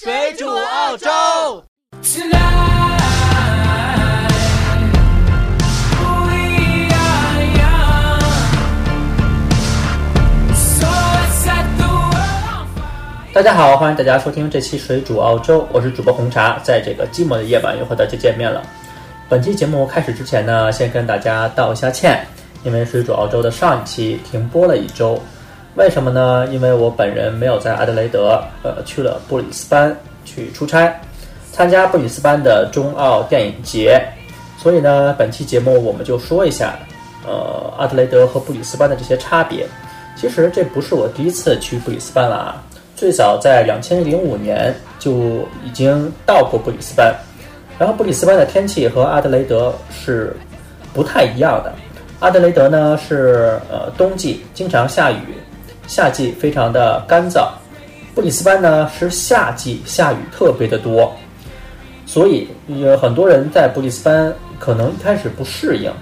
水煮澳洲。大家好，欢迎大家收听这期《水煮澳洲》，我是主播红茶，在这个寂寞的夜晚又和大家见面了。本期节目开始之前呢，先跟大家道一下歉，因为《水煮澳洲》的上一期停播了一周，为什么呢？因为我本人没有在阿德雷德，呃，去了布里斯班去出差，参加布里斯班的中澳电影节，所以呢，本期节目我们就说一下，呃，阿德雷德和布里斯班的这些差别。其实这不是我第一次去布里斯班了啊。最早在两千零五年就已经到过布里斯班，然后布里斯班的天气和阿德雷德是不太一样的。阿德雷德呢是呃冬季经常下雨，夏季非常的干燥。布里斯班呢是夏季下雨特别的多，所以有很多人在布里斯班可能一开始不适应。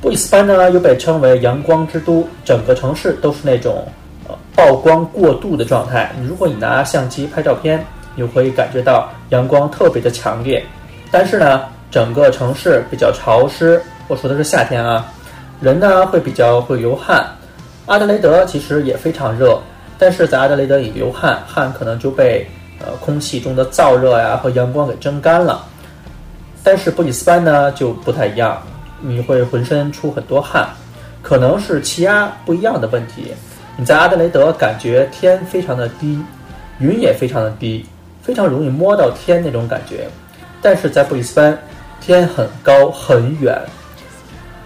布里斯班呢又被称为阳光之都，整个城市都是那种呃。曝光过度的状态，如果你拿相机拍照片，你会感觉到阳光特别的强烈。但是呢，整个城市比较潮湿，我说的是夏天啊，人呢会比较会流汗。阿德雷德其实也非常热，但是在阿德雷德一流汗，汗可能就被呃空气中的燥热呀和阳光给蒸干了。但是布里斯班呢就不太一样，你会浑身出很多汗，可能是气压不一样的问题。你在阿德雷德感觉天非常的低，云也非常的低，非常容易摸到天那种感觉。但是在布里斯班，天很高很远。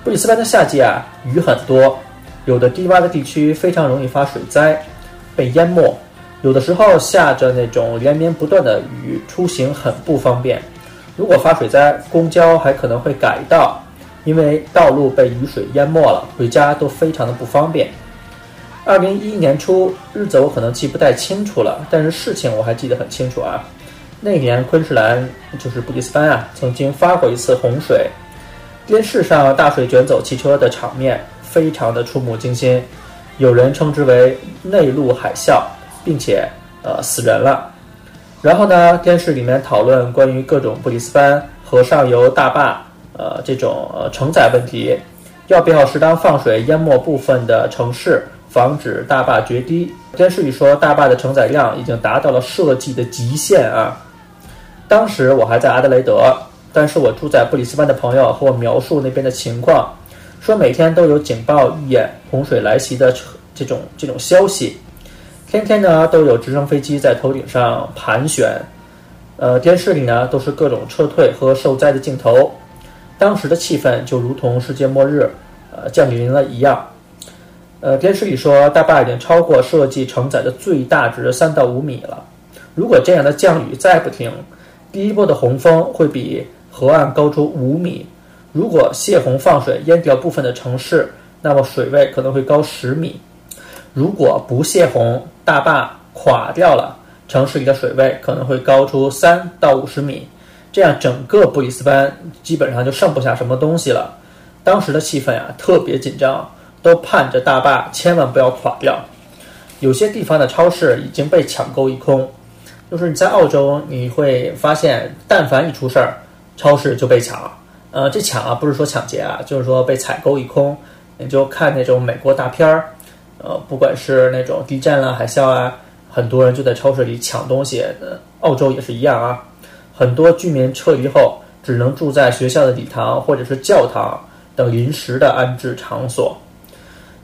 布里斯班的夏季啊，雨很多，有的低洼的地区非常容易发水灾，被淹没。有的时候下着那种连绵不断的雨，出行很不方便。如果发水灾，公交还可能会改道，因为道路被雨水淹没了，回家都非常的不方便。二零一一年初，日子我可能记不太清楚了，但是事情我还记得很清楚啊。那年昆士兰就是布里斯班啊，曾经发过一次洪水，电视上大水卷走汽车的场面非常的触目惊心，有人称之为内陆海啸，并且呃死人了。然后呢，电视里面讨论关于各种布里斯班河上游大坝呃这种呃承载问题，要不要适当放水淹没部分的城市。防止大坝决堤。电视里说，大坝的承载量已经达到了设计的极限啊！当时我还在阿德雷德，但是我住在布里斯班的朋友和我描述那边的情况，说每天都有警报预演洪水来袭的这种这种消息，天天呢都有直升飞机在头顶上盘旋，呃，电视里呢都是各种撤退和受灾的镜头，当时的气氛就如同世界末日，呃，降临了一样。呃，电视里说大坝已经超过设计承载的最大值三到五米了。如果这样的降雨再不停，第一波的洪峰会比河岸高出五米。如果泄洪放水淹掉部分的城市，那么水位可能会高十米。如果不泄洪，大坝垮掉了，城市里的水位可能会高出三到五十米。这样整个布里斯班基本上就剩不下什么东西了。当时的气氛啊，特别紧张。都盼着大坝千万不要垮掉。有些地方的超市已经被抢购一空，就是你在澳洲，你会发现，但凡一出事儿，超市就被抢了。呃，这抢啊，不是说抢劫啊，就是说被采购一空。你就看那种美国大片儿，呃，不管是那种地震啊、海啸啊，很多人就在超市里抢东西。澳洲也是一样啊，很多居民撤离后，只能住在学校的礼堂或者是教堂等临时的安置场所。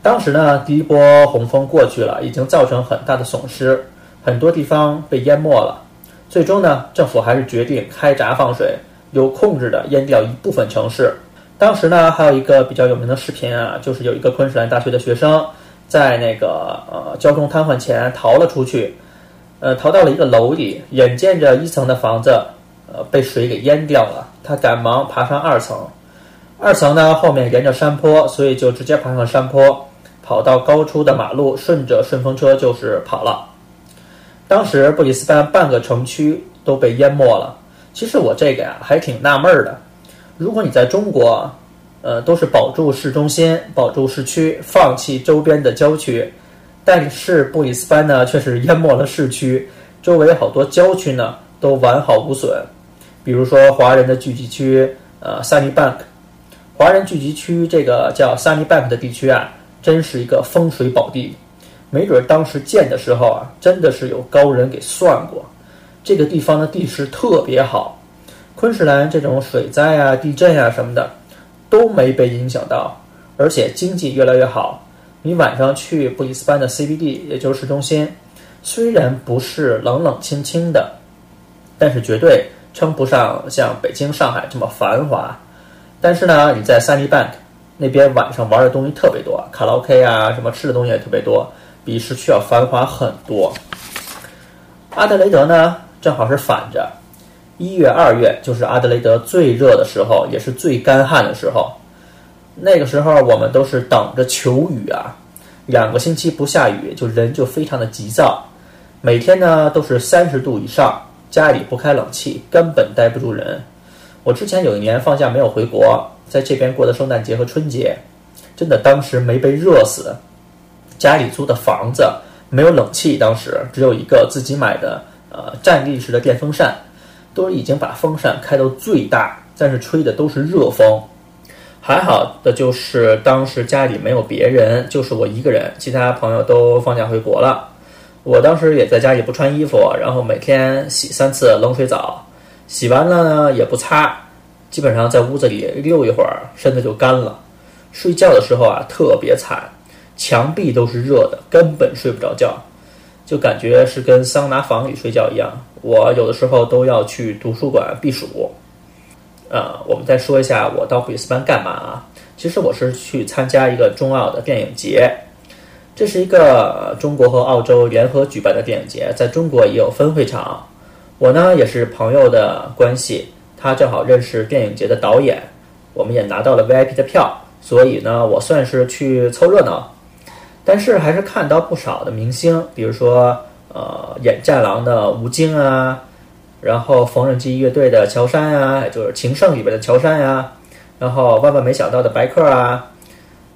当时呢，第一波洪峰过去了，已经造成很大的损失，很多地方被淹没了。最终呢，政府还是决定开闸放水，有控制的淹掉一部分城市。当时呢，还有一个比较有名的视频啊，就是有一个昆士兰大学的学生在那个呃交通瘫痪前逃了出去，呃，逃到了一个楼里，眼见着一层的房子呃被水给淹掉了，他赶忙爬上二层。二层呢，后面沿着山坡，所以就直接爬上了山坡。跑到高出的马路，顺着顺风车就是跑了。当时布里斯班半个城区都被淹没了。其实我这个呀还挺纳闷的，如果你在中国，呃，都是保住市中心、保住市区，放弃周边的郊区，但是布里斯班呢却是淹没了市区，周围好多郊区呢都完好无损。比如说华人的聚集区，呃，Sunnybank，华人聚集区这个叫 Sunnybank 的地区啊，真是一个风水宝地。没准当时建的时候啊，真的是有高人给算过，这个地方的地势特别好，昆士兰这种水灾啊、地震啊什么的都没被影响到，而且经济越来越好。你晚上去布里斯班的 CBD，也就是市中心，虽然不是冷冷清清的，但是绝对称不上像北京、上海这么繁华。但是呢，你在 Sunnybank 那边晚上玩的东西特别多，卡拉 OK 啊，什么吃的东西也特别多。比市区要繁华很多。阿德雷德呢，正好是反着，一月、二月就是阿德雷德最热的时候，也是最干旱的时候。那个时候我们都是等着求雨啊，两个星期不下雨，就人就非常的急躁。每天呢都是三十度以上，家里不开冷气根本待不住人。我之前有一年放假没有回国，在这边过的圣诞节和春节，真的当时没被热死。家里租的房子没有冷气，当时只有一个自己买的呃站立式的电风扇，都已经把风扇开到最大，但是吹的都是热风。还好的就是当时家里没有别人，就是我一个人，其他朋友都放假回国了。我当时也在家里不穿衣服，然后每天洗三次冷水澡，洗完了呢也不擦，基本上在屋子里溜一会儿，身子就干了。睡觉的时候啊特别惨。墙壁都是热的，根本睡不着觉，就感觉是跟桑拿房里睡觉一样。我有的时候都要去图书馆避暑。呃，我们再说一下我到布里斯班干嘛啊？其实我是去参加一个中澳的电影节，这是一个中国和澳洲联合举办的电影节，在中国也有分会场。我呢也是朋友的关系，他正好认识电影节的导演，我们也拿到了 VIP 的票，所以呢我算是去凑热闹。但是还是看到不少的明星，比如说，呃，演《战狼》的吴京啊，然后缝纫机乐队的乔杉啊，就是《情圣》里边的乔杉呀，然后万万没想到的白客啊，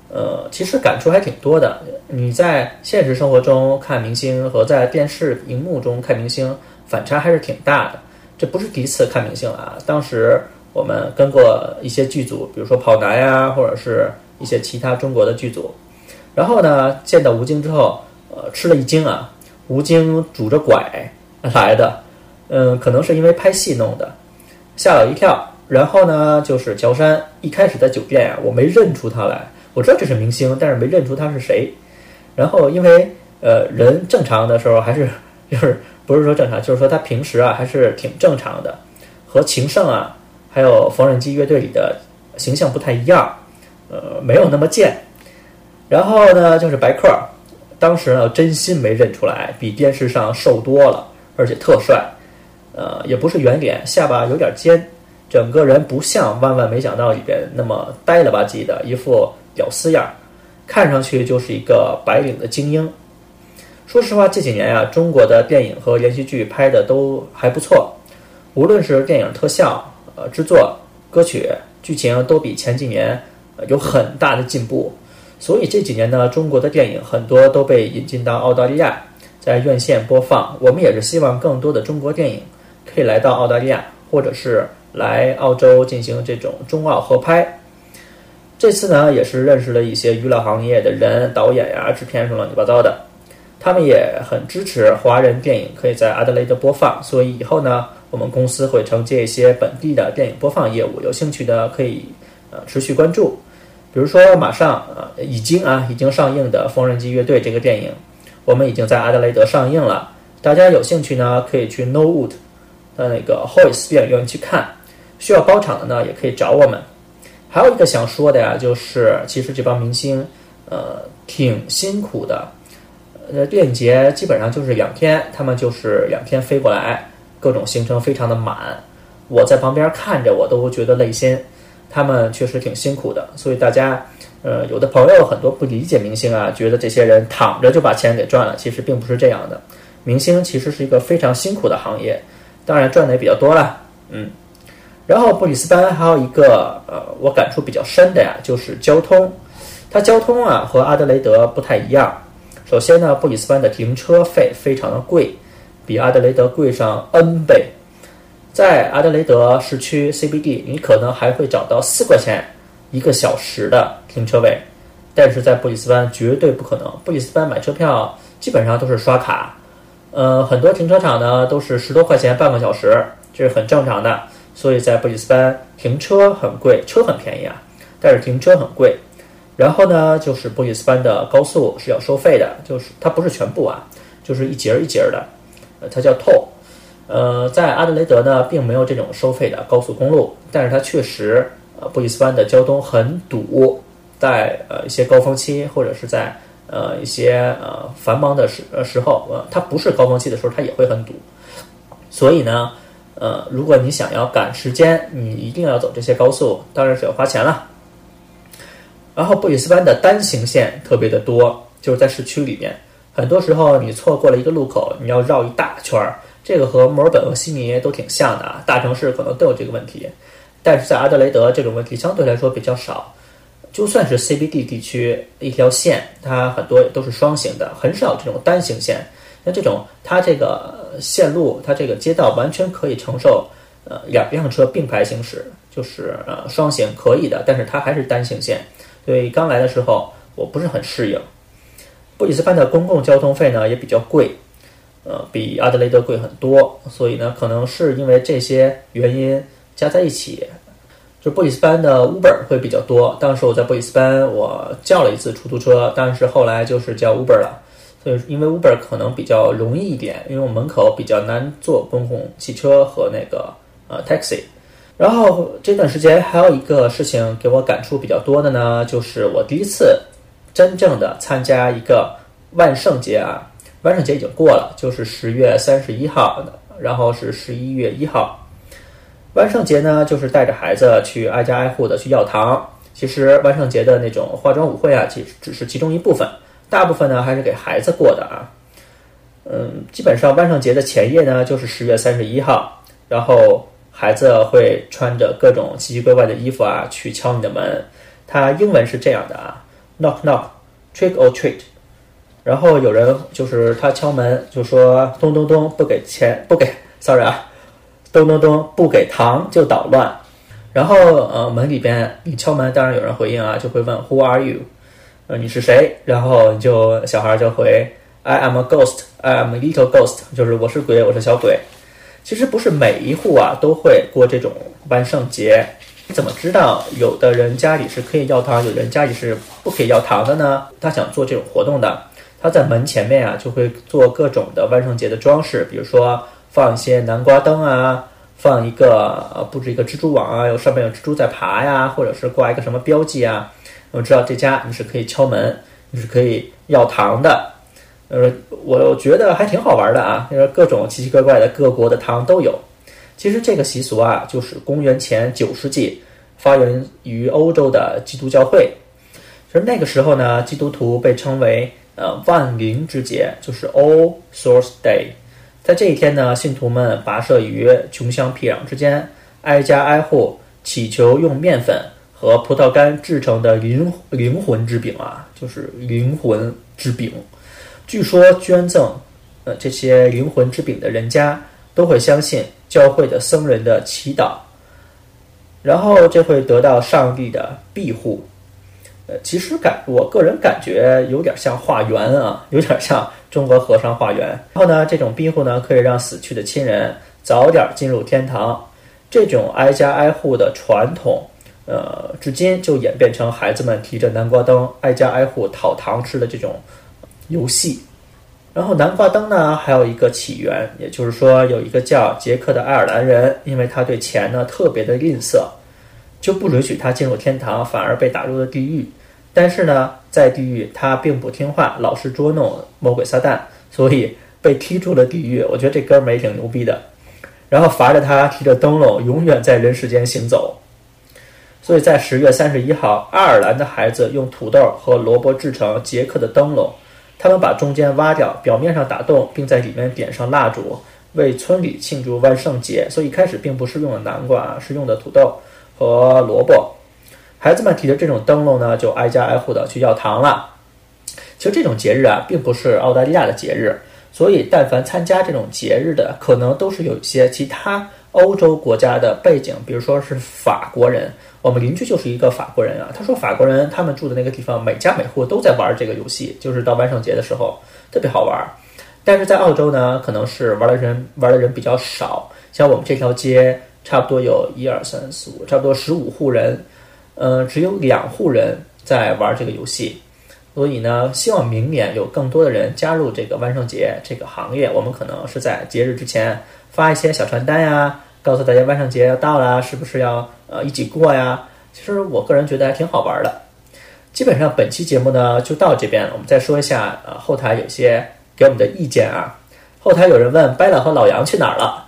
呃，其实感触还挺多的。你在现实生活中看明星和在电视荧幕中看明星反差还是挺大的。这不是第一次看明星啊，当时我们跟过一些剧组，比如说跑男呀，或者是一些其他中国的剧组。然后呢，见到吴京之后，呃，吃了一惊啊！吴京拄着拐来的，嗯，可能是因为拍戏弄的，吓了一跳。然后呢，就是乔杉，一开始在酒店啊，我没认出他来，我知道这是明星，但是没认出他是谁。然后因为呃，人正常的时候还是 就是不是说正常，就是说他平时啊还是挺正常的，和情圣啊，还有缝纫机乐队里的形象不太一样，呃，没有那么贱。然后呢，就是白客，当时呢真心没认出来，比电视上瘦多了，而且特帅，呃，也不是圆脸，下巴有点尖，整个人不像《万万没想到》里边那么呆了吧唧的一副屌丝样，看上去就是一个白领的精英。说实话，这几年啊，中国的电影和连续剧拍的都还不错，无论是电影特效、呃制作、歌曲、剧情，都比前几年有很大的进步。所以这几年呢，中国的电影很多都被引进到澳大利亚，在院线播放。我们也是希望更多的中国电影可以来到澳大利亚，或者是来澳洲进行这种中澳合拍。这次呢，也是认识了一些娱乐行业的人、导演呀、制片什么乱七八糟的，他们也很支持华人电影可以在阿德雷德播放。所以以后呢，我们公司会承接一些本地的电影播放业务，有兴趣的可以呃持续关注。比如说，马上啊，已经啊，已经上映的《缝纫机乐队》这个电影，我们已经在阿德雷德上映了。大家有兴趣呢，可以去 No Wood 的那个 Hoyce 电影院去看。需要包场的呢，也可以找我们。还有一个想说的呀，就是其实这帮明星，呃，挺辛苦的。呃，电影节基本上就是两天，他们就是两天飞过来，各种行程非常的满。我在旁边看着，我都觉得累心。他们确实挺辛苦的，所以大家，呃，有的朋友很多不理解明星啊，觉得这些人躺着就把钱给赚了，其实并不是这样的。明星其实是一个非常辛苦的行业，当然赚的也比较多了，嗯。然后布里斯班还有一个呃，我感触比较深的呀，就是交通。它交通啊和阿德雷德不太一样。首先呢，布里斯班的停车费非常的贵，比阿德雷德贵上 N 倍。在阿德雷德市区 CBD，你可能还会找到四块钱一个小时的停车位，但是在布里斯班绝对不可能。布里斯班买车票基本上都是刷卡，呃，很多停车场呢都是十多块钱半个小时，这是很正常的。所以在布里斯班停车很贵，车很便宜啊，但是停车很贵。然后呢，就是布里斯班的高速是要收费的，就是它不是全部啊，就是一节儿一节儿的，呃，它叫 toll。呃，在阿德雷德呢，并没有这种收费的高速公路，但是它确实，呃，布里斯班的交通很堵，在呃一些高峰期或者是在呃一些呃繁忙的时时候，呃，它不是高峰期的时候，它也会很堵。所以呢，呃，如果你想要赶时间，你一定要走这些高速，当然是要花钱了。然后布里斯班的单行线特别的多，就是在市区里面，很多时候你错过了一个路口，你要绕一大圈儿。这个和墨尔本和悉尼都挺像的啊，大城市可能都有这个问题，但是在阿德雷德这种问题相对来说比较少。就算是 CBD 地区一条线，它很多都是双行的，很少这种单行线。那这种它这个线路，它这个街道完全可以承受呃两辆车并排行驶，就是呃双行可以的，但是它还是单行线。所以刚来的时候我不是很适应。布里斯班的公共交通费呢也比较贵。呃，比阿德雷德贵很多，所以呢，可能是因为这些原因加在一起，就布里斯班的 Uber 会比较多。当时我在布里斯班，我叫了一次出租车，但是后来就是叫 Uber 了。所以，因为 Uber 可能比较容易一点，因为我门口比较难坐公共汽车和那个呃 taxi。然后这段时间还有一个事情给我感触比较多的呢，就是我第一次真正的参加一个万圣节啊。万圣节已经过了，就是十月三十一号的，然后是十一月一号。万圣节呢，就是带着孩子去挨家挨户的去要糖。其实万圣节的那种化妆舞会啊，其实只是其中一部分，大部分呢还是给孩子过的啊。嗯，基本上万圣节的前夜呢，就是十月三十一号，然后孩子会穿着各种奇奇怪怪的衣服啊，去敲你的门。它英文是这样的啊：knock knock，trick or treat。然后有人就是他敲门，就说咚咚咚不给钱不给，sorry 啊，咚咚咚不给糖就捣乱。然后呃门里边你敲门，当然有人回应啊，就会问 Who are you？呃你是谁？然后就小孩就回 I am a ghost，I am a little ghost，就是我是鬼，我是小鬼。其实不是每一户啊都会过这种万圣节。你怎么知道有的人家里是可以要糖，有人家里是不可以要糖的呢？他想做这种活动的。他在门前面啊，就会做各种的万圣节的装饰，比如说放一些南瓜灯啊，放一个呃布置一个蜘蛛网啊，有上面有蜘蛛在爬呀，或者是挂一个什么标记啊。我知道这家你是可以敲门，你是可以要糖的。呃，我觉得还挺好玩的啊，就是各种奇奇怪怪的各国的糖都有。其实这个习俗啊，就是公元前九世纪发源于欧洲的基督教会。其实那个时候呢，基督徒被称为。呃，万灵之节就是 All Souls Day，在这一天呢，信徒们跋涉于穷乡僻壤之间，挨家挨户祈求用面粉和葡萄干制成的灵灵魂之饼啊，就是灵魂之饼。据说捐赠呃这些灵魂之饼的人家都会相信教会的僧人的祈祷，然后就会得到上帝的庇护。其实感我个人感觉有点像化缘啊，有点像中国和尚化缘。然后呢，这种庇护呢，可以让死去的亲人早点进入天堂。这种挨家挨户的传统，呃，至今就演变成孩子们提着南瓜灯挨家挨户讨糖吃的这种游戏。然后南瓜灯呢，还有一个起源，也就是说，有一个叫杰克的爱尔兰人，因为他对钱呢特别的吝啬。就不允许他进入天堂，反而被打入了地狱。但是呢，在地狱他并不听话，老是捉弄魔鬼撒旦，所以被踢出了地狱。我觉得这哥们儿也挺牛逼的。然后罚着他提着灯笼，永远在人世间行走。所以在十月三十一号，爱尔兰的孩子用土豆和萝卜制成杰克的灯笼，他们把中间挖掉，表面上打洞，并在里面点上蜡烛，为村里庆祝万圣节。所以开始并不是用的南瓜，是用的土豆。和萝卜，孩子们提着这种灯笼呢，就挨家挨户的去要糖了。其实这种节日啊，并不是澳大利亚的节日，所以但凡参加这种节日的，可能都是有一些其他欧洲国家的背景，比如说是法国人。我们邻居就是一个法国人啊，他说法国人他们住的那个地方，每家每户都在玩这个游戏，就是到万圣节的时候特别好玩。但是在澳洲呢，可能是玩的人玩的人比较少，像我们这条街差不多有一二三四五，差不多十五户人，呃，只有两户人在玩这个游戏。所以呢，希望明年有更多的人加入这个万圣节这个行业。我们可能是在节日之前发一些小传单呀。告诉大家万圣节要到了，是不是要呃一起过呀？其实我个人觉得还挺好玩的。基本上本期节目呢就到这边了，我们再说一下呃后台有些给我们的意见啊。后台有人问掰了和老杨去哪儿了？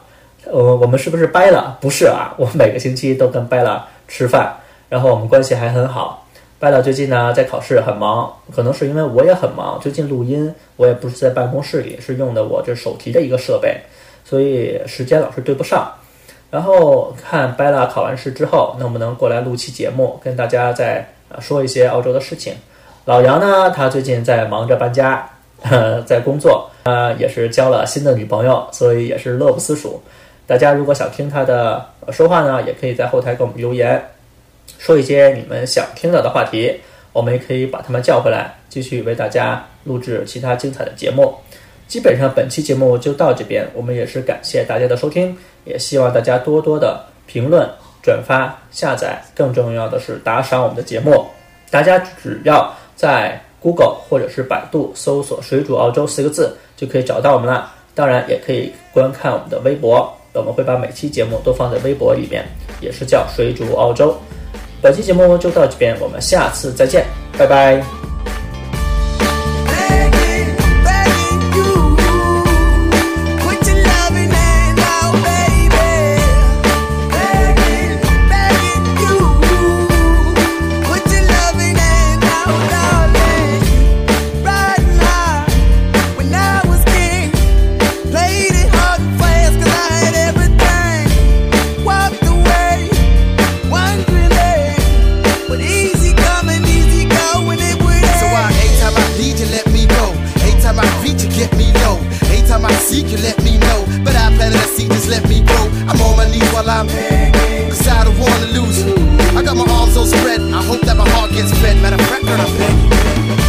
呃，我们是不是掰了？不是啊，我每个星期都跟掰了吃饭，然后我们关系还很好。掰了最近呢在考试很忙，可能是因为我也很忙。最近录音我也不是在办公室里，是用的我这手提的一个设备，所以时间老是对不上。然后看 Bella 考完试之后能不能过来录期节目，跟大家再说一些澳洲的事情。老杨呢，他最近在忙着搬家，在工作，呃，也是交了新的女朋友，所以也是乐不思蜀。大家如果想听他的说话呢，也可以在后台给我们留言，说一些你们想听到的话题，我们也可以把他们叫回来，继续为大家录制其他精彩的节目。基本上本期节目就到这边，我们也是感谢大家的收听。也希望大家多多的评论、转发、下载，更重要的是打赏我们的节目。大家只要在 Google 或者是百度搜索“水煮澳洲”四个字，就可以找到我们了。当然，也可以观看我们的微博，我们会把每期节目都放在微博里面，也是叫“水煮澳洲”。本期节目就到这边，我们下次再见，拜拜。wanna lose. I got my arms so spread, I hope that my heart gets fed. Matter of fact, I'm